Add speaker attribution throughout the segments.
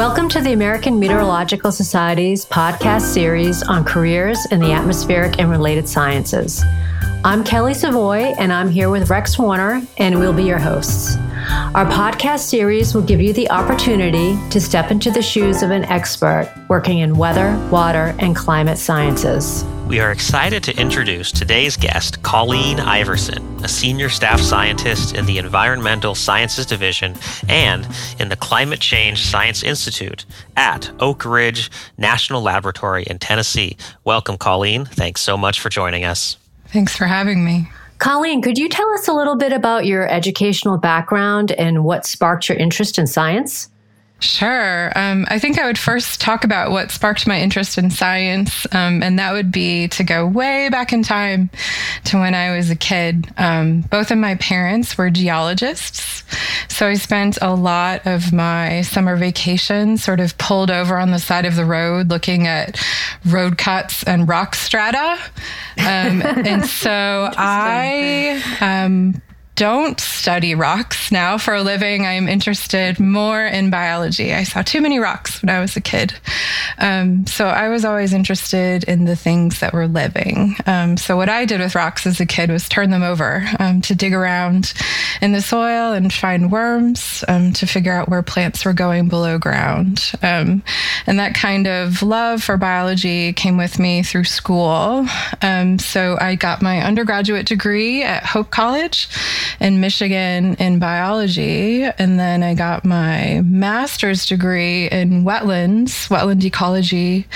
Speaker 1: Welcome to the American Meteorological Society's podcast series on careers in the atmospheric and related sciences. I'm Kelly Savoy, and I'm here with Rex Warner, and we'll be your hosts. Our podcast series will give you the opportunity to step into the shoes of an expert working in weather, water, and climate sciences.
Speaker 2: We are excited to introduce today's guest, Colleen Iversen, a senior staff scientist in the Environmental Sciences Division and in the Climate Change Science Institute at Oak Ridge National Laboratory in Tennessee. Welcome, Colleen. Thanks so much for joining us.
Speaker 3: Thanks for having me.
Speaker 1: Colleen, could you tell us a little bit about your educational background and what sparked your interest in science?
Speaker 3: Sure. Um, I think I would first talk about what sparked my interest in science, um, and that would be to go way back in time to when I was a kid. Um, both of my parents were geologists, so I spent a lot of my summer vacation sort of pulled over on the side of the road looking at road cuts and rock strata. Um, and so I um, don't study rocks now for a living. I'm interested more in biology. I saw too many rocks when I was a kid. Um, so I was always interested in the things that were living. Um, so what I did with rocks as a kid was turn them over um, to dig around in the soil and find worms um, to figure out where plants were going below ground. Um, and that kind of love for biology came with me through school. Um, so I got my undergraduate degree at Hope College in Michigan in biology. And then I got my master's degree in wetlands, wetland ecology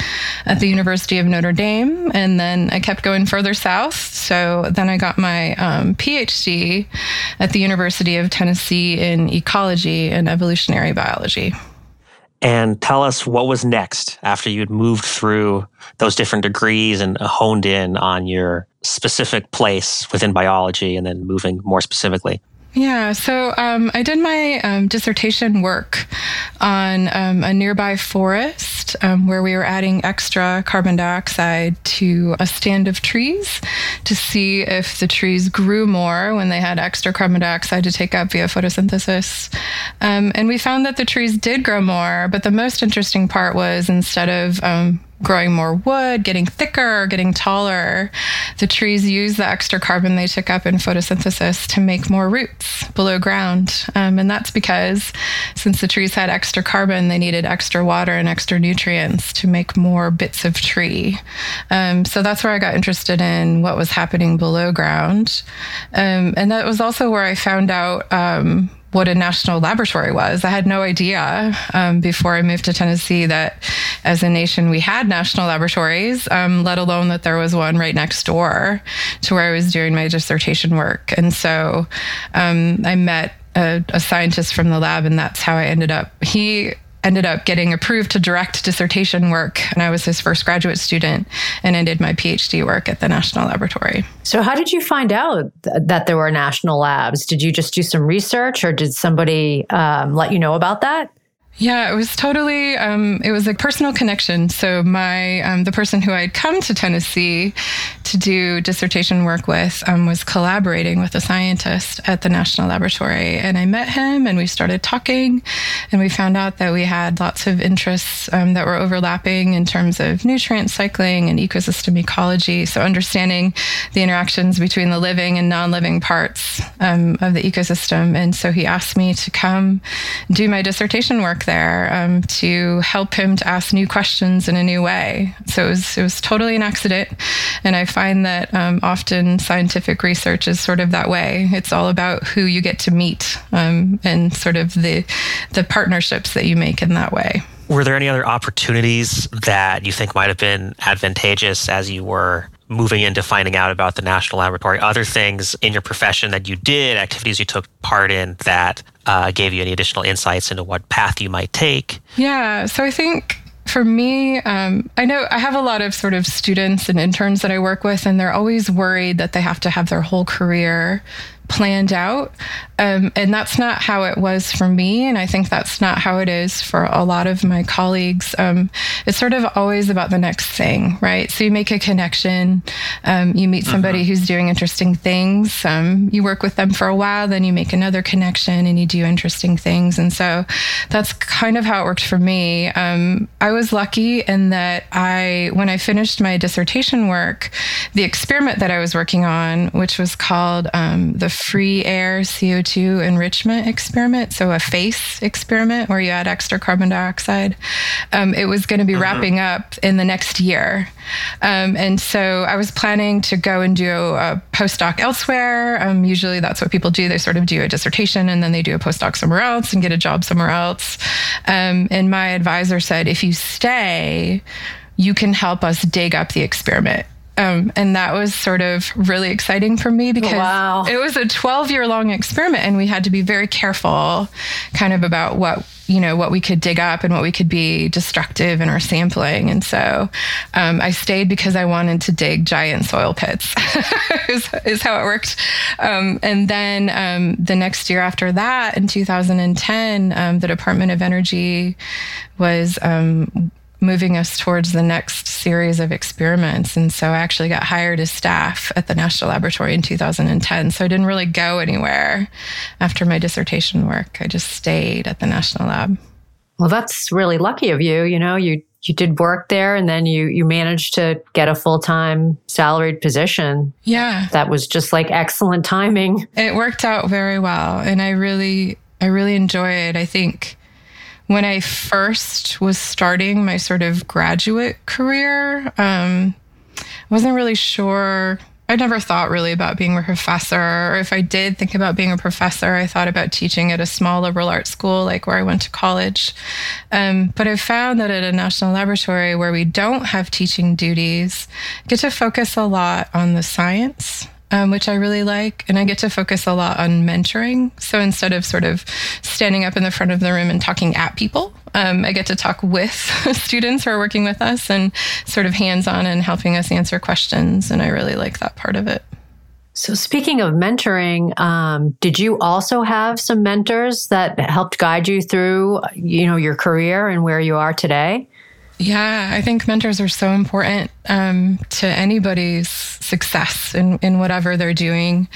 Speaker 3: at the University of Notre Dame. And then I kept going further south. So then I got my um, PhD at the University of Tennessee in ecology and evolutionary biology
Speaker 2: and tell us what was next after you'd moved through those different degrees and honed in on your specific place within biology and then moving more specifically.
Speaker 3: Yeah, so um, I did my um, dissertation work on um, a nearby forest um, where we were adding extra carbon dioxide to a stand of trees to see if the trees grew more when they had extra carbon dioxide to take up via photosynthesis. Um, and we found that the trees did grow more, but the most interesting part was instead of um, growing more wood, getting thicker, getting taller. The trees use the extra carbon they took up in photosynthesis to make more roots below ground. Um, and that's because since the trees had extra carbon, they needed extra water and extra nutrients to make more bits of tree. Um, so that's where I got interested in what was happening below ground. Um, and that was also where I found out um, what a national laboratory was. I had no idea um, before I moved to Tennessee that as a nation we had national laboratories, um, let alone that there was one right next door to where I was doing my dissertation work. And so um, I met a, a, scientist from the lab, and that's how I ended up. He ended up getting approved to direct dissertation work, and I was his first graduate student, and I did my PhD work at the National Laboratory.
Speaker 1: So, how did you find out th- that there were national labs? Did you just do some research, or did somebody um, let you know about that?
Speaker 3: Yeah, it was totally. Um, it was a personal connection. So my um, the person who I'd come to Tennessee to do dissertation work with um, was collaborating with a scientist at the National Laboratory, and I met him, and we started talking, and we found out that we had lots of interests um, that were overlapping in terms of nutrient cycling and ecosystem ecology. So understanding the interactions between the living and non-living parts um, of the ecosystem, and so he asked me to come do my dissertation work there um, to help him to ask new questions in a new way. So it was, it was totally an accident. And I find that um, often scientific research is sort of that way. It's all about who you get to meet um, and sort of the, the partnerships that you make in that way.
Speaker 2: Were there any other opportunities that you think might have been advantageous as you were moving into finding out about the national laboratory other things in your profession that you did activities you took part in that uh, gave you any additional insights into what path you might take?
Speaker 3: Yeah so i think for me, um, I know I have a lot of sort of students and interns that I work with, and they're always worried that they have to have their whole career planned out. Um, and that's not how it was for me. And I think that's not how it is for a lot of my colleagues. Um, it's sort of always about the next thing, right? So you make a connection, um, you meet somebody uh-huh. who's doing interesting things, um, you work with them for a while, then you make another connection and you do interesting things. And so that's kind of how it worked for me. Um, I was lucky in that I, when I finished my dissertation work, the experiment that I was working on, which was called um, the free air CO2 enrichment experiment, so a FACE experiment where you add extra carbon dioxide. Um, it was going to be uh-huh. wrapping up in the next year. Um, and so I was planning to go and do a postdoc elsewhere. Um, usually that's what people do. They sort of do a dissertation and then they do a postdoc somewhere else and get a job somewhere else. Um, and my advisor said, if you stay, you can help us dig up the experiment. Um, and that was sort of really exciting for me because wow. it was a 12 year long experiment and we had to be very careful kind of about what you know what we could dig up and what we could be destructive in our sampling and so um, i stayed because i wanted to dig giant soil pits is, is, how it worked um, and then um, the next year after that in 2010 um, the department of energy was um, moving us towards the next series of experiments. And so I actually got hired as staff at the National Laboratory in 2010. So I didn't really go anywhere after my dissertation work. I just stayed at the National Lab.
Speaker 1: Well, that's really lucky of you. You know, you you did work there and then you you managed to get a full-time salaried position.
Speaker 3: Yeah.
Speaker 1: That was just like excellent timing.
Speaker 3: It worked out very well and I really I really enjoy it. I think when I first was starting my sort of graduate career, um, I wasn't really sure. I never thought really about being a professor. Or if I did think about being a professor, I thought about teaching at a small liberal arts school, like where I went to college. Um, but I've found that at a national laboratory where we don't have teaching duties, I get to focus a lot on the science um, which I really like. And I get to focus a lot on mentoring. So instead of sort of standing up in the front of the room and talking at people, um, I get to talk with students who are working with us and sort of hands on and helping us answer questions. And I really like that part of it.
Speaker 1: So, speaking of mentoring, um, did you also have some mentors that helped guide you through, you know, your career and where you are today?
Speaker 3: Yeah, I think mentors are so important um, to anybody's success in, in whatever they're doing.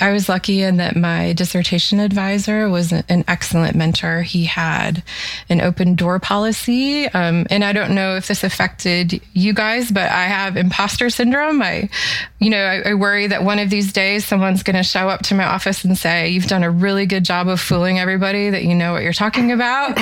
Speaker 3: I was lucky in that my dissertation advisor was an excellent mentor. He had an open door policy. Um, and I don't know if this affected you guys, but I have imposter syndrome. I, you know, I, I worry that one of these days someone's going to show up to my office and say, You've done a really good job of fooling everybody that you know what you're talking about,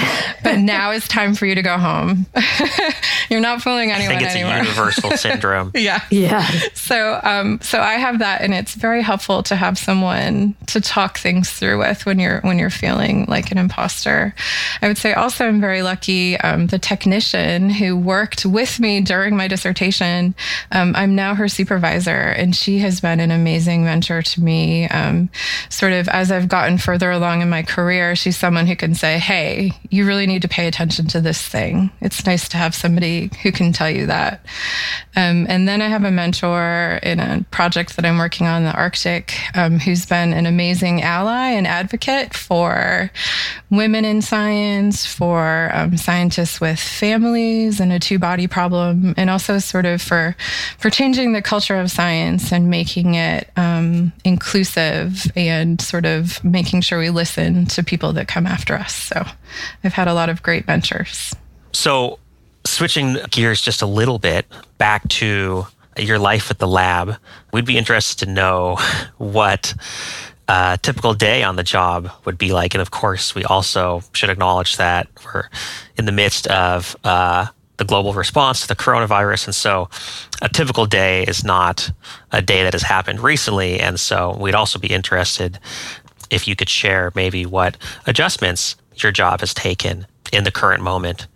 Speaker 3: but now it's time for you to go home. you're not fooling anyone
Speaker 2: I think it's
Speaker 3: anymore.
Speaker 2: a universal syndrome.
Speaker 3: yeah.
Speaker 1: Yeah.
Speaker 3: So, um, so I have that, and it's very helpful to have someone to talk things through with when you're when you're feeling like an imposter. I would say also I'm very lucky. Um, the technician who worked with me during my dissertation, um, I'm now her supervisor, and she has been an amazing mentor to me. Um, sort of as I've gotten further along in my career, she's someone who can say, "Hey, you really need to pay attention to this thing. It's nice to have somebody who can tell you that." Um, and then I have a mentor in a project that I'm working on in the Arctic um, who's been an amazing ally and advocate for women in science, for um, scientists with families and a two body problem, and also sort of for, for changing the culture of science and making it um, inclusive and sort of making sure we listen to people that come after us. So I've had a lot of great mentors.
Speaker 2: So, switching gears just a little bit back to your life at the lab, we'd be interested to know what a typical day on the job would be like. And of course, we also should acknowledge that we're in the midst of uh, the global response to the coronavirus. And so a typical day is not a day that has happened recently. And so we'd also be interested if you could share maybe what adjustments your job has taken in the current moment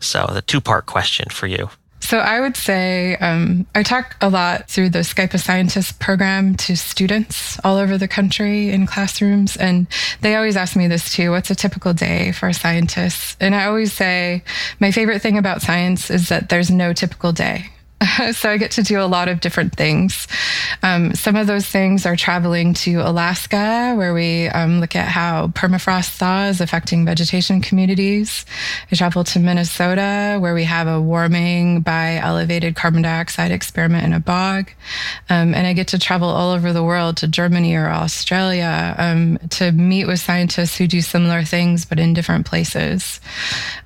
Speaker 2: so, the two part question for you.
Speaker 3: So, I would say um, I talk a lot through the Skype a Scientist program to students all over the country in classrooms. And they always ask me this too what's a typical day for a scientist? And I always say my favorite thing about science is that there's no typical day. so I get to do a lot of different things. Um, some of those things are traveling to Alaska, where we um, look at how permafrost thaw is affecting vegetation communities. I travel to Minnesota, where we have a warming by elevated carbon dioxide experiment in a bog. Um, and I get to travel all over the world to Germany or Australia um, to meet with scientists who do similar things, but in different places.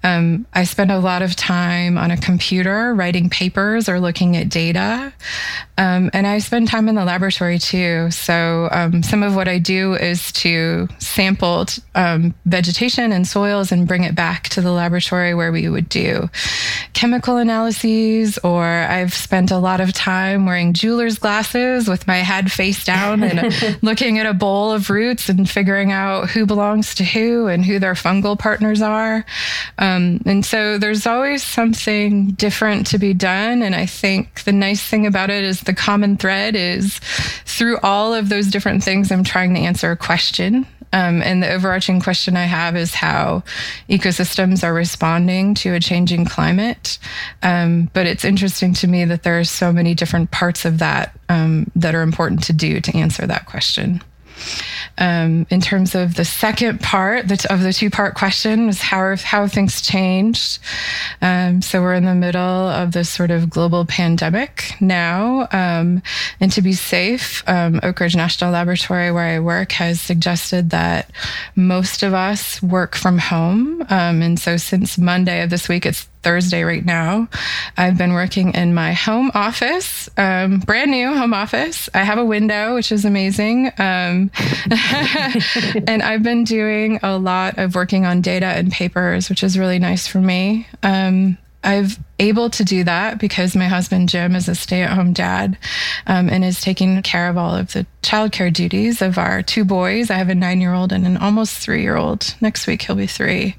Speaker 3: Um, I spend a lot of time on a computer writing papers or looking at data. Um, and I spend time in the laboratory too. So um, some of what I do is to sample um, vegetation and soils and bring it back to the laboratory where we would do chemical analyses. Or I've spent a lot of time wearing jeweler's glasses with my head face down and looking at a bowl of roots and figuring out who belongs to who and who their fungal partners are. Um, and so there's always something different to be done. And I think the nice thing about it is the common thread is through all of those different things, I'm trying to answer a question. Um, and the overarching question I have is how ecosystems are responding to a changing climate. Um, but it's interesting to me that there are so many different parts of that um, that are important to do to answer that question. Um, in terms of the second part of the two part question is how are, how have things changed? Um, so we're in the middle of this sort of global pandemic now, um, and to be safe, um, Oak Ridge National Laboratory, where I work, has suggested that most of us work from home, um, and so since Monday of this week, it's Thursday right now. I've been working in my home office, um, brand new home office. I have a window, which is amazing. Um, and I've been doing a lot of working on data and papers, which is really nice for me. Um, I've able to do that because my husband Jim is a stay-at-home dad um, and is taking care of all of the childcare duties of our two boys. I have a nine-year-old and an almost three-year-old. Next week he'll be three,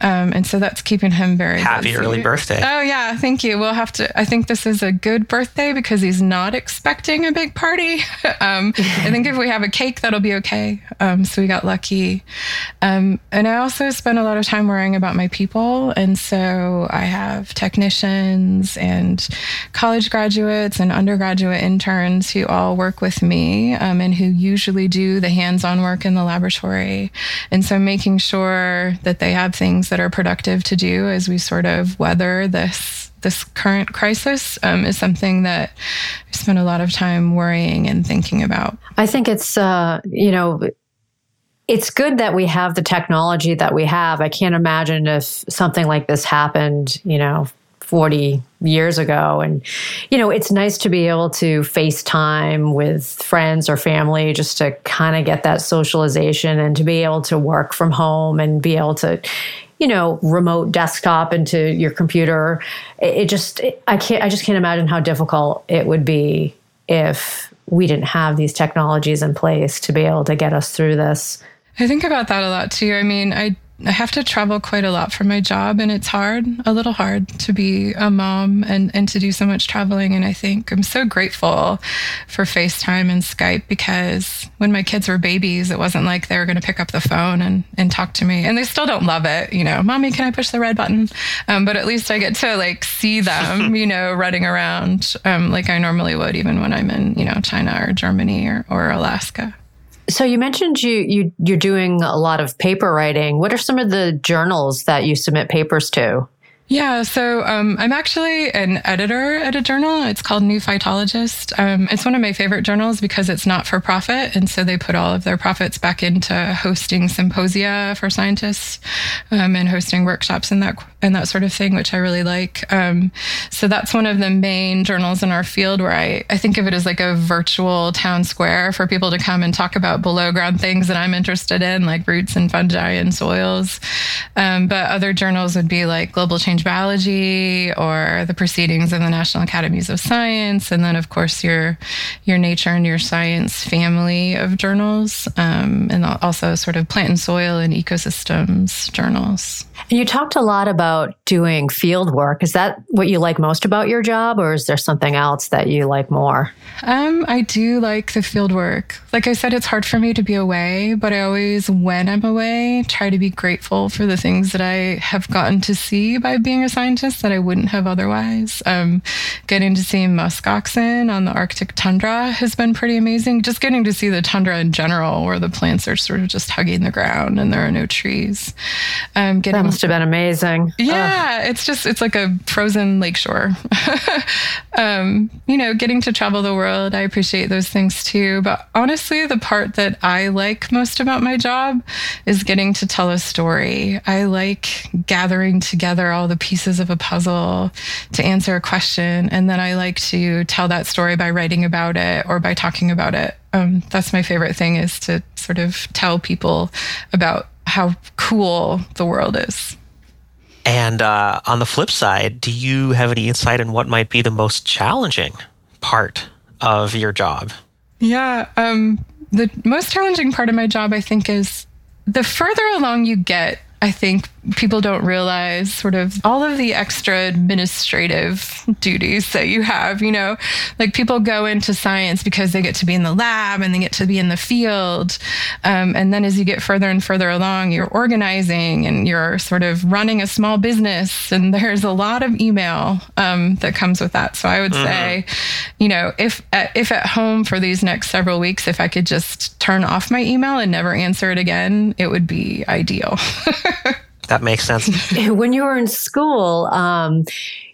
Speaker 3: um, and so that's keeping him very
Speaker 2: happy
Speaker 3: busy.
Speaker 2: early birthday.
Speaker 3: Oh yeah, thank you. We'll have to. I think this is a good birthday because he's not expecting a big party. um, I think if we have a cake, that'll be okay. Um, so we got lucky, um, and I also spend a lot of time worrying about my people, and so I have technicians technicians and college graduates and undergraduate interns who all work with me um, and who usually do the hands on work in the laboratory. And so making sure that they have things that are productive to do as we sort of weather this this current crisis um, is something that I spend a lot of time worrying and thinking about.
Speaker 1: I think it's, uh, you know, it's good that we have the technology that we have. I can't imagine if something like this happened, you know, 40 years ago. And, you know, it's nice to be able to FaceTime with friends or family just to kind of get that socialization and to be able to work from home and be able to, you know, remote desktop into your computer. It, it just, it, I can't, I just can't imagine how difficult it would be if we didn't have these technologies in place to be able to get us through this.
Speaker 3: I think about that a lot too. I mean, I I have to travel quite a lot for my job, and it's hard, a little hard to be a mom and, and to do so much traveling. And I think I'm so grateful for FaceTime and Skype because when my kids were babies, it wasn't like they were going to pick up the phone and, and talk to me. And they still don't love it. You know, mommy, can I push the red button? Um, but at least I get to like see them, you know, running around um, like I normally would, even when I'm in, you know, China or Germany or, or Alaska.
Speaker 1: So you mentioned you you you're doing a lot of paper writing. What are some of the journals that you submit papers to?
Speaker 3: Yeah, so um, I'm actually an editor at a journal. It's called New Phytologist. Um, it's one of my favorite journals because it's not for profit, and so they put all of their profits back into hosting symposia for scientists um, and hosting workshops and that and that sort of thing, which I really like. Um, so that's one of the main journals in our field where I, I think of it as like a virtual town square for people to come and talk about below ground things that I'm interested in, like roots and fungi and soils. Um, but other journals would be like Global Change Biology or the Proceedings of the National Academies of Science, and then of course your your Nature and your Science family of journals, um, and also sort of plant and soil and ecosystems journals.
Speaker 1: And you talked a lot about doing field work. Is that what you like most about your job, or is there something else that you like more?
Speaker 3: Um, I do like the field work. Like I said, it's hard for me to be away, but I always, when I'm away, try to be grateful for the things that I have gotten to see by being a scientist that I wouldn't have otherwise. Um, getting to see musk oxen on the Arctic tundra has been pretty amazing. Just getting to see the tundra in general, where the plants are sort of just hugging the ground and there are no trees.
Speaker 1: Um, getting, that must have been amazing.
Speaker 3: Yeah, Ugh. it's just it's like a frozen lakeshore. um, you know, getting to travel the world, I appreciate those things too. But honestly, the part that I like most about my job is getting to tell a story. I like gathering together all the pieces of a puzzle to answer a question, and then I like to tell that story by writing about it or by talking about it. Um, that's my favorite thing is to sort of tell people about how cool the world is.
Speaker 2: And uh, on the flip side, do you have any insight on what might be the most challenging part of your job?
Speaker 3: Yeah, um, the most challenging part of my job, I think, is the further along you get I think people don't realize sort of all of the extra administrative duties that you have. You know, like people go into science because they get to be in the lab and they get to be in the field. Um, and then as you get further and further along, you're organizing and you're sort of running a small business. And there's a lot of email um, that comes with that. So I would mm-hmm. say, you know, if, if at home for these next several weeks, if I could just turn off my email and never answer it again, it would be ideal.
Speaker 2: that makes sense.
Speaker 1: when you were in school, um,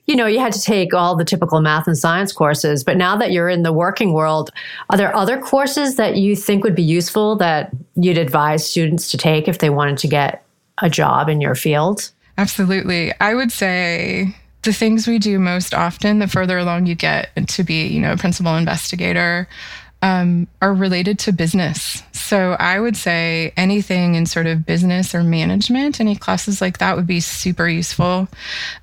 Speaker 1: you know, you had to take all the typical math and science courses, but now that you're in the working world, are there other courses that you think would be useful that you'd advise students to take if they wanted to get a job in your field?
Speaker 3: Absolutely. I would say the things we do most often, the further along you get to be, you know, a principal investigator, um, are related to business. So I would say anything in sort of business or management, any classes like that would be super useful.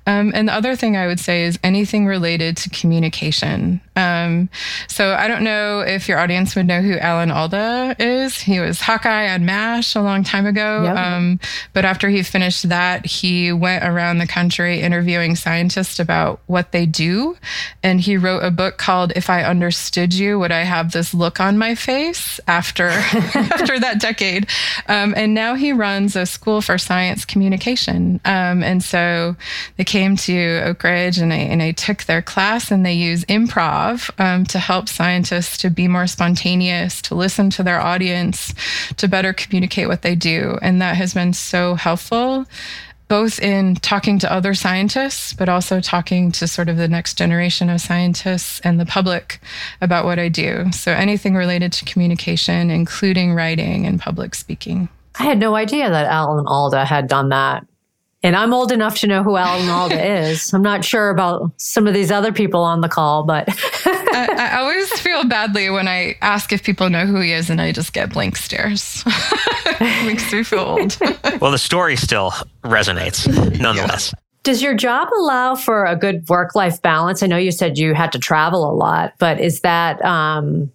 Speaker 3: Um, and the other thing I would say is anything related to communication. Um, so I don't know if your audience would know who Alan Alda is. He was Hawkeye on MASH a long time ago. Yep. Um, but after he finished that, he went around the country interviewing scientists about what they do. And he wrote a book called If I Understood You, Would I Have This Look on My Face after after that decade. Um, and now he runs a school for science communication. Um, and so they came to Oak Ridge and I, and I took their class and they use improv um, to help scientists to be more spontaneous, to listen to their audience, to better communicate what they do. And that has been so helpful both in talking to other scientists, but also talking to sort of the next generation of scientists and the public about what I do. So anything related to communication, including writing and public speaking.
Speaker 1: I had no idea that Alan Alda had done that. And I'm old enough to know who Alan Alda is. I'm not sure about some of these other people on the call, but
Speaker 3: I, I, always feel badly when I ask if people know who he is and I just get blank stares. makes me feel old.
Speaker 2: well, the story still resonates nonetheless.
Speaker 1: Does your job allow for a good work life balance? I know you said you had to travel a lot, but is that, um,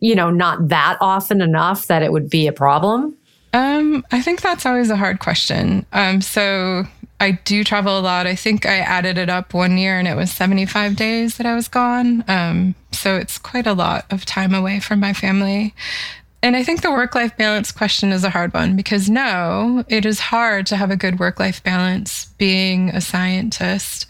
Speaker 1: you know, not that often enough that it would be a problem?
Speaker 3: Um, I think that's always a hard question. Um, so I do travel a lot. I think I added it up one year and it was 75 days that I was gone. Um, so it's quite a lot of time away from my family. And I think the work life balance question is a hard one because no, it is hard to have a good work life balance being a scientist,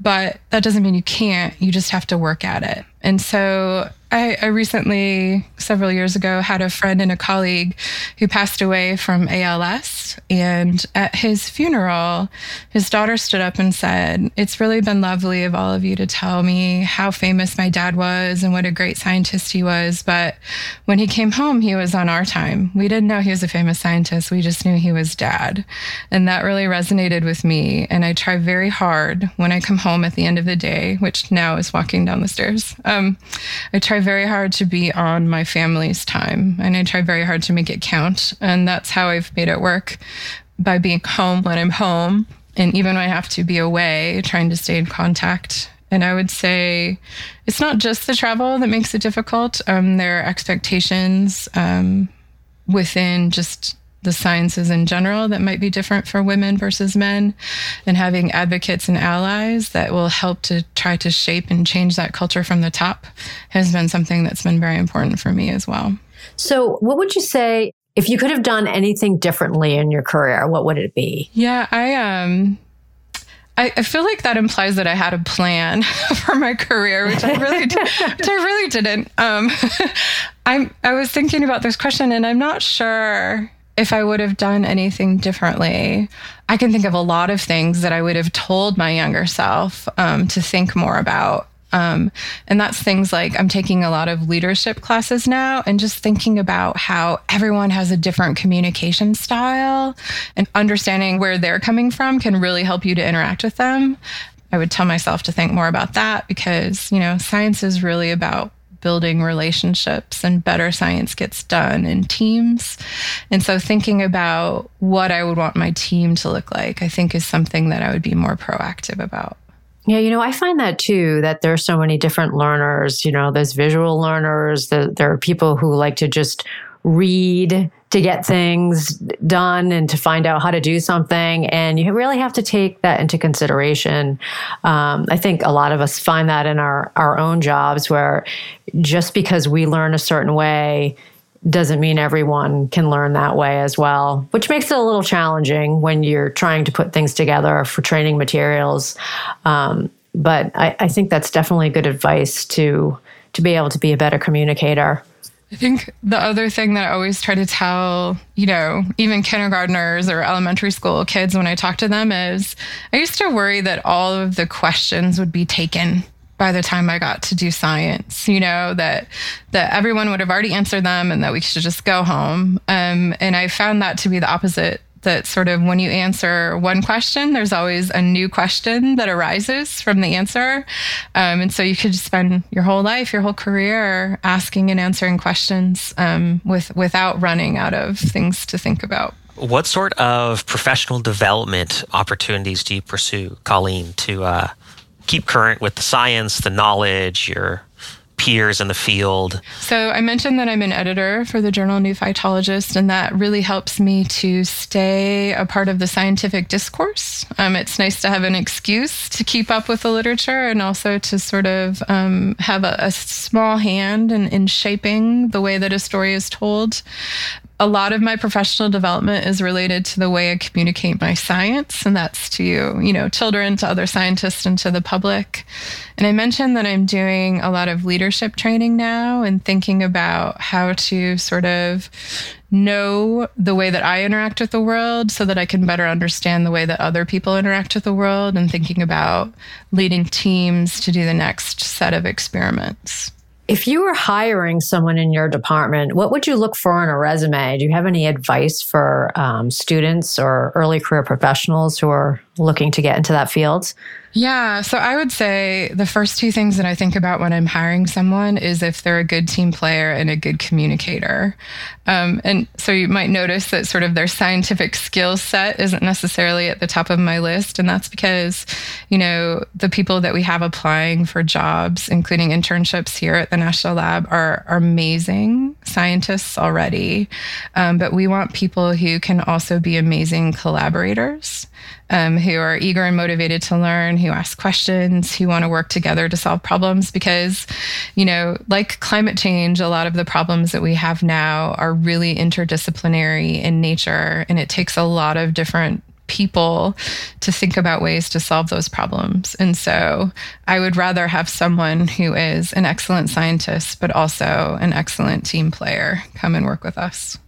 Speaker 3: but that doesn't mean you can't. You just have to work at it. And so I, I, recently, several years ago, had a friend and a colleague who passed away from ALS. And at his funeral, his daughter stood up and said, It's really been lovely of all of you to tell me how famous my dad was and what a great scientist he was. But when he came home, he was on our time. We didn't know he was a famous scientist, we just knew he was dad. And that really resonated with me. And I try very hard when I come home at the end of the day, which now is walking down the stairs. Um, I try very hard to be on my family's time and I try very hard to make it count. And that's how I've made it work by being home when I'm home. And even when I have to be away, trying to stay in contact. And I would say it's not just the travel that makes it difficult. Um, there are expectations um, within just the sciences in general that might be different for women versus men, and having advocates and allies that will help to try to shape and change that culture from the top has been something that's been very important for me as well.
Speaker 1: So, what would you say if you could have done anything differently in your career? What would it be?
Speaker 3: Yeah, I um I, I, feel like that implies that I had a plan for my career, which I really, did, which I really didn't. Um, I'm, I was thinking about this question, and I'm not sure if I would have done anything differently. I can think of a lot of things that I would have told my younger self um, to think more about. Um, and that's things like I'm taking a lot of leadership classes now and just thinking about how everyone has a different communication style and understanding where they're coming from can really help you to interact with them. I would tell myself to think more about that because, you know, science is really about building relationships and better science gets done in teams. And so thinking about what I would want my team to look like, I think is something that I would be more proactive about.
Speaker 1: Yeah, you know, I find that too, that there's so many different learners. You know, there's visual learners, there, there are people who like to just read to get things done and to find out how to do something. And you really have to take that into consideration. Um, I think a lot of us find that in our, our own jobs where just because we learn a certain way, doesn't mean everyone can learn that way as well, which makes it a little challenging when you're trying to put things together for training materials. Um, but I, I think that's definitely good advice to to be able to be a better communicator.
Speaker 3: I think the other thing that I always try to tell, you know, even kindergartners or elementary school kids when I talk to them is I used to worry that all of the questions would be taken by the time I got to do science, you know, that that everyone would have already answered them and that we should just go home. Um, and I found that to be the opposite. That sort of when you answer one question, there's always a new question that arises from the answer. Um, and so you could spend your whole life, your whole career asking and answering questions um, with without running out of things to think about.
Speaker 2: What sort of professional development opportunities do you pursue, Colleen, to uh, keep current with the science, the knowledge, your peers in the field.
Speaker 3: So I mentioned that I'm an editor for the journal New Phytologist, and that really helps me to stay a part of the scientific discourse. Um, it's nice to have an excuse to keep up with the literature and also to sort of um, have a, a, small hand in, in shaping the way that a story is told a lot of my professional development is related to the way I communicate my science, and that's to you you know children, to other scientists, and to the public. And I mentioned that I'm doing a lot of leadership training now and thinking about how to sort of know the way that I interact with the world so that I can better understand the way that other people interact with the world, and thinking about leading teams to do the next set of experiments.
Speaker 1: If you were hiring someone in your department, what would you look for in a resume? Do you have any advice for um, students or early career professionals who are looking to get into that field?
Speaker 3: Yeah. So I would say the first two things that I think about when I'm hiring someone is if they're a good team player and a good communicator. Um, and so you might notice that sort of their scientific skill set isn't necessarily at the top of my list. And that's because, you know, the people that we have applying for jobs, including internships here at the National Lab, are, are amazing scientists already. Um, but we want people who can also be amazing collaborators um, who are eager and motivated to learn, who ask questions, who want to work together to solve problems. Because, you know, like climate change, a lot of the problems that we have now are really interdisciplinary in nature, and it takes a lot of different people to think about ways to solve those problems. And so I would rather have someone who is an excellent scientist, but also an excellent team player come and work with us.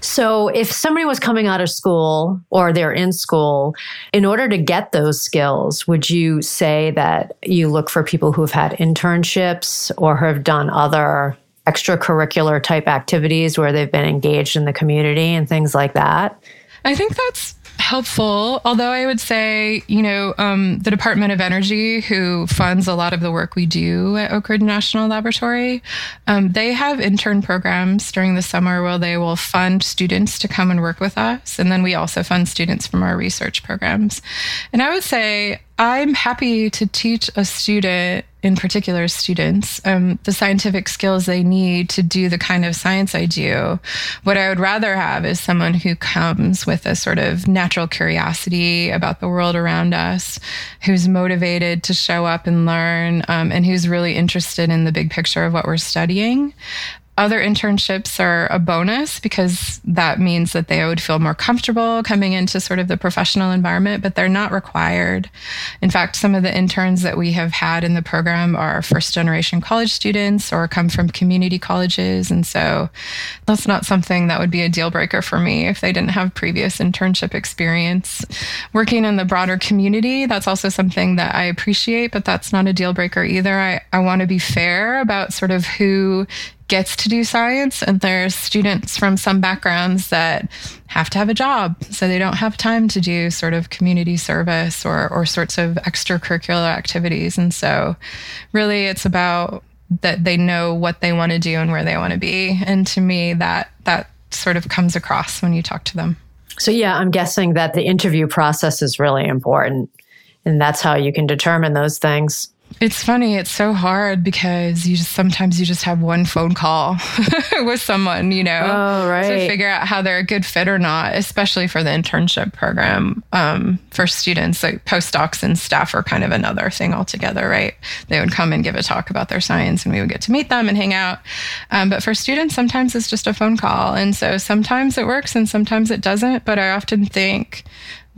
Speaker 1: So, if somebody was coming out of school or they're in school, in order to get those skills, would you say that you look for people who have had internships or have done other extracurricular type activities where they've been engaged in the community and things like that?
Speaker 3: I think that's helpful. Although I would say, you know, um, the Department of Energy, who funds a lot of the work we do at Oak Ridge National Laboratory, um, they have intern programs during the summer where they will fund students to come and work with us. And then we also fund students from our research programs. And I would say, I'm happy to teach a student in particular students, um, the scientific skills they need to do the kind of science I do. What I would rather have is someone who comes with a sort of natural curiosity about the world around us, who's motivated to show up and learn, um, and who's really interested in the big picture of what we're studying. Other internships are a bonus because that means that they would feel more comfortable coming into sort of the professional environment, but they're not required. In fact, some of the interns that we have had in the program are first generation college students or come from community colleges. And so that's not something that would be a deal breaker for me if they didn't have previous internship experience. Working in the broader community, that's also something that I appreciate, but that's not a deal breaker either. I, I want to be fair about sort of who gets to do science and there's students from some backgrounds that have to have a job so they don't have time to do sort of community service or or sorts of extracurricular activities. And so really it's about that they know what they want to do and where they want to be. And to me that that sort of comes across when you talk to them.
Speaker 1: So yeah i'm guessing that the interview process is really important and that's how you can determine those things
Speaker 3: it's funny. It's so hard because you just sometimes you just have one phone call with someone, you know,
Speaker 1: oh, right.
Speaker 3: to figure out how they're a good fit or not, especially for the internship program um, for students. Like postdocs and staff are kind of another thing altogether, right? They would come and give a talk about their science and we would get to meet them and hang out. Um, but for students, sometimes it's just a phone call. And so sometimes it works and sometimes it doesn't. But I often think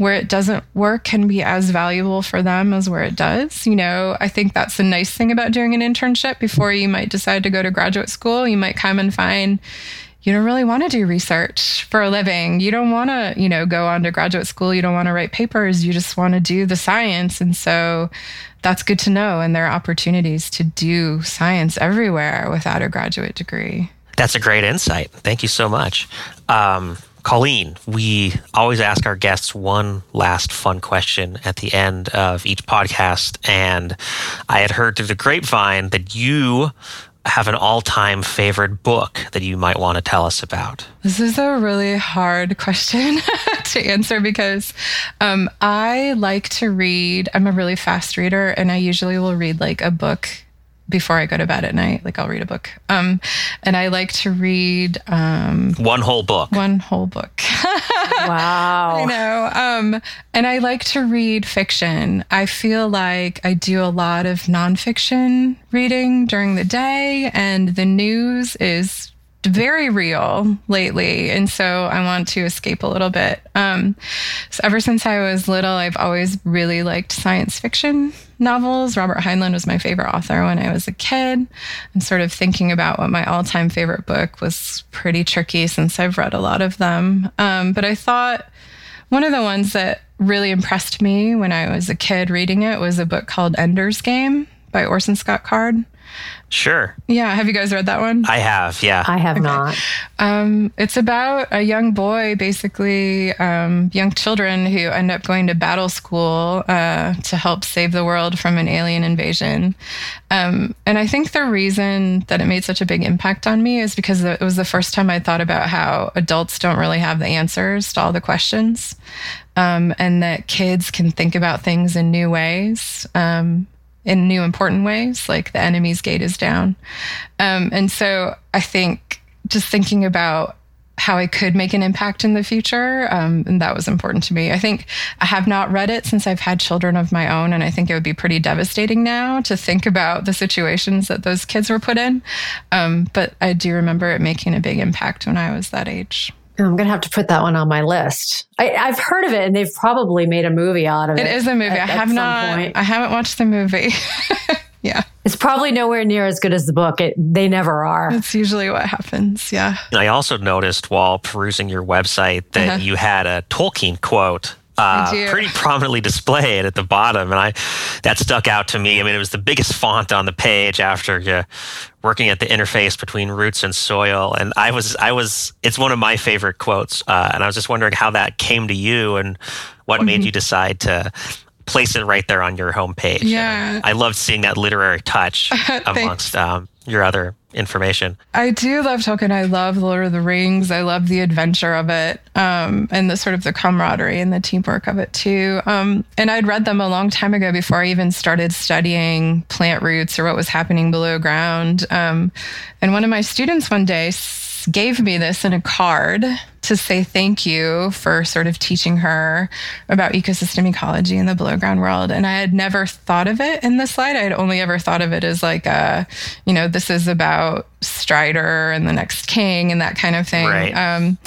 Speaker 3: where it doesn't work can be as valuable for them as where it does. You know, I think that's the nice thing about doing an internship before you might decide to go to graduate school. You might come and find you don't really want to do research for a living. You don't want to, you know, go on to graduate school. You don't want to write papers. You just want to do the science. And so that's good to know. And there are opportunities to do science everywhere without a graduate degree.
Speaker 2: That's a great insight. Thank you so much. Um, Colleen, we always ask our guests one last fun question at the end of each podcast. And I had heard through the grapevine that you have an all time favorite book that you might want to tell us about?
Speaker 3: This is a really hard question to answer because um, I like to read. I'm a really fast reader, and I usually will read like a book before I go to bed at night. Like I'll read a book. Um, and I like to read um,
Speaker 2: one whole book.
Speaker 3: One whole book.
Speaker 1: wow.
Speaker 3: I know. Um, and I like to read fiction. I feel like I do a lot of nonfiction reading during the day, and the news is very real lately and so i want to escape a little bit um, so ever since i was little i've always really liked science fiction novels. Robert heinlein was my favorite author when i was a kid. I'm sort of thinking about what my all-time favorite book was pretty tricky since i've read a lot of them. Um, but i thought one of the ones that really impressed me when i was a kid reading it was a book called ender's game by orson scott card
Speaker 2: Sure.
Speaker 3: Yeah. Have you guys read that one?
Speaker 2: I have. Yeah.
Speaker 1: I have okay. not.
Speaker 3: Um, it's about a young boy, basically, um, young children who end up going to battle school uh, to help save the world from an alien invasion. Um, and I think the reason that it made such a big impact on me is because it was the first time I thought about how adults don't really have the answers to all the questions. Um, and that kids can think about things in new ways. Um, in new important ways, like the enemy's gate is down. Um, and so I think just thinking about how I could make an impact in the future, um, and that was important to me. I think I have not read it since I've had children of my own, and I think it would be pretty devastating now to think about the situations that those kids were put in. Um, but I do remember it making a big impact when I was that age.
Speaker 1: I'm going to have to put that one on my list. I, have heard of it, and they've probably made a movie out of it.
Speaker 3: It is a movie. At, I have not. Point. I haven't watched the movie. yeah,
Speaker 1: it's probably nowhere near as good as the book. It, they never are.
Speaker 3: That's usually what happens. Yeah.
Speaker 2: I also noticed while perusing your website that uh-huh. you had a Tolkien quote uh, pretty prominently displayed at the bottom, and I that stuck out to me. I mean, it was the biggest font on the page after uh, working at the interface between roots and soil, and I was I was it's one of my favorite quotes, uh, and I was just wondering how that came to you and what mm-hmm. made you decide to place it right there on your homepage.
Speaker 3: Yeah.
Speaker 2: I loved seeing that literary touch amongst um, your other information.
Speaker 3: I do love Tolkien. I love Lord of the Rings. I love the adventure of it, um, and the sort of the camaraderie and the teamwork of it too. Um, and I'd read them a long time ago before I even started studying plant roots or what was happening below ground. Um, and one of my students one day gave me this in a card to say thank you for sort of teaching her about ecosystem ecology in the below ground world. And I had never thought of it in this slide. I had only ever thought of it as like a, you know, this is about Strider and the next king and that kind of thing.
Speaker 2: Right. Um,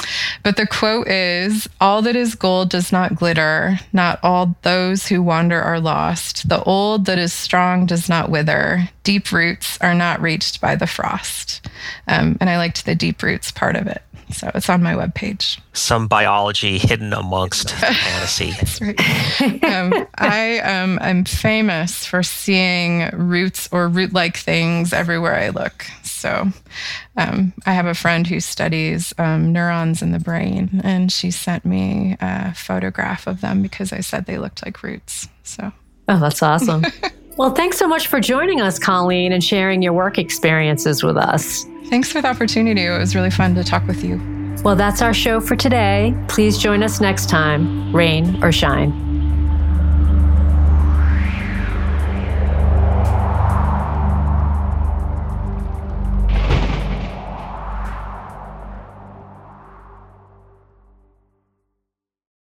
Speaker 3: but the quote is All that is gold does not glitter. Not all those who wander are lost. The old that is strong does not wither. Deep roots are not reached by the frost. Um, and I liked the deep roots part of it. So it's on my webpage.
Speaker 2: Some biology hidden amongst fantasy.
Speaker 3: That's right. um, I um, am famous for seeing roots or root like things everywhere I look. So um, I have a friend who studies um, neurons in the brain, and she sent me a photograph of them because I said they looked like roots. So.
Speaker 1: Oh, that's awesome. well, thanks so much for joining us, Colleen, and sharing your work experiences with us.
Speaker 3: Thanks for the opportunity. It was really fun to talk with you.
Speaker 1: Well, that's our show for today. Please join us next time, rain or shine.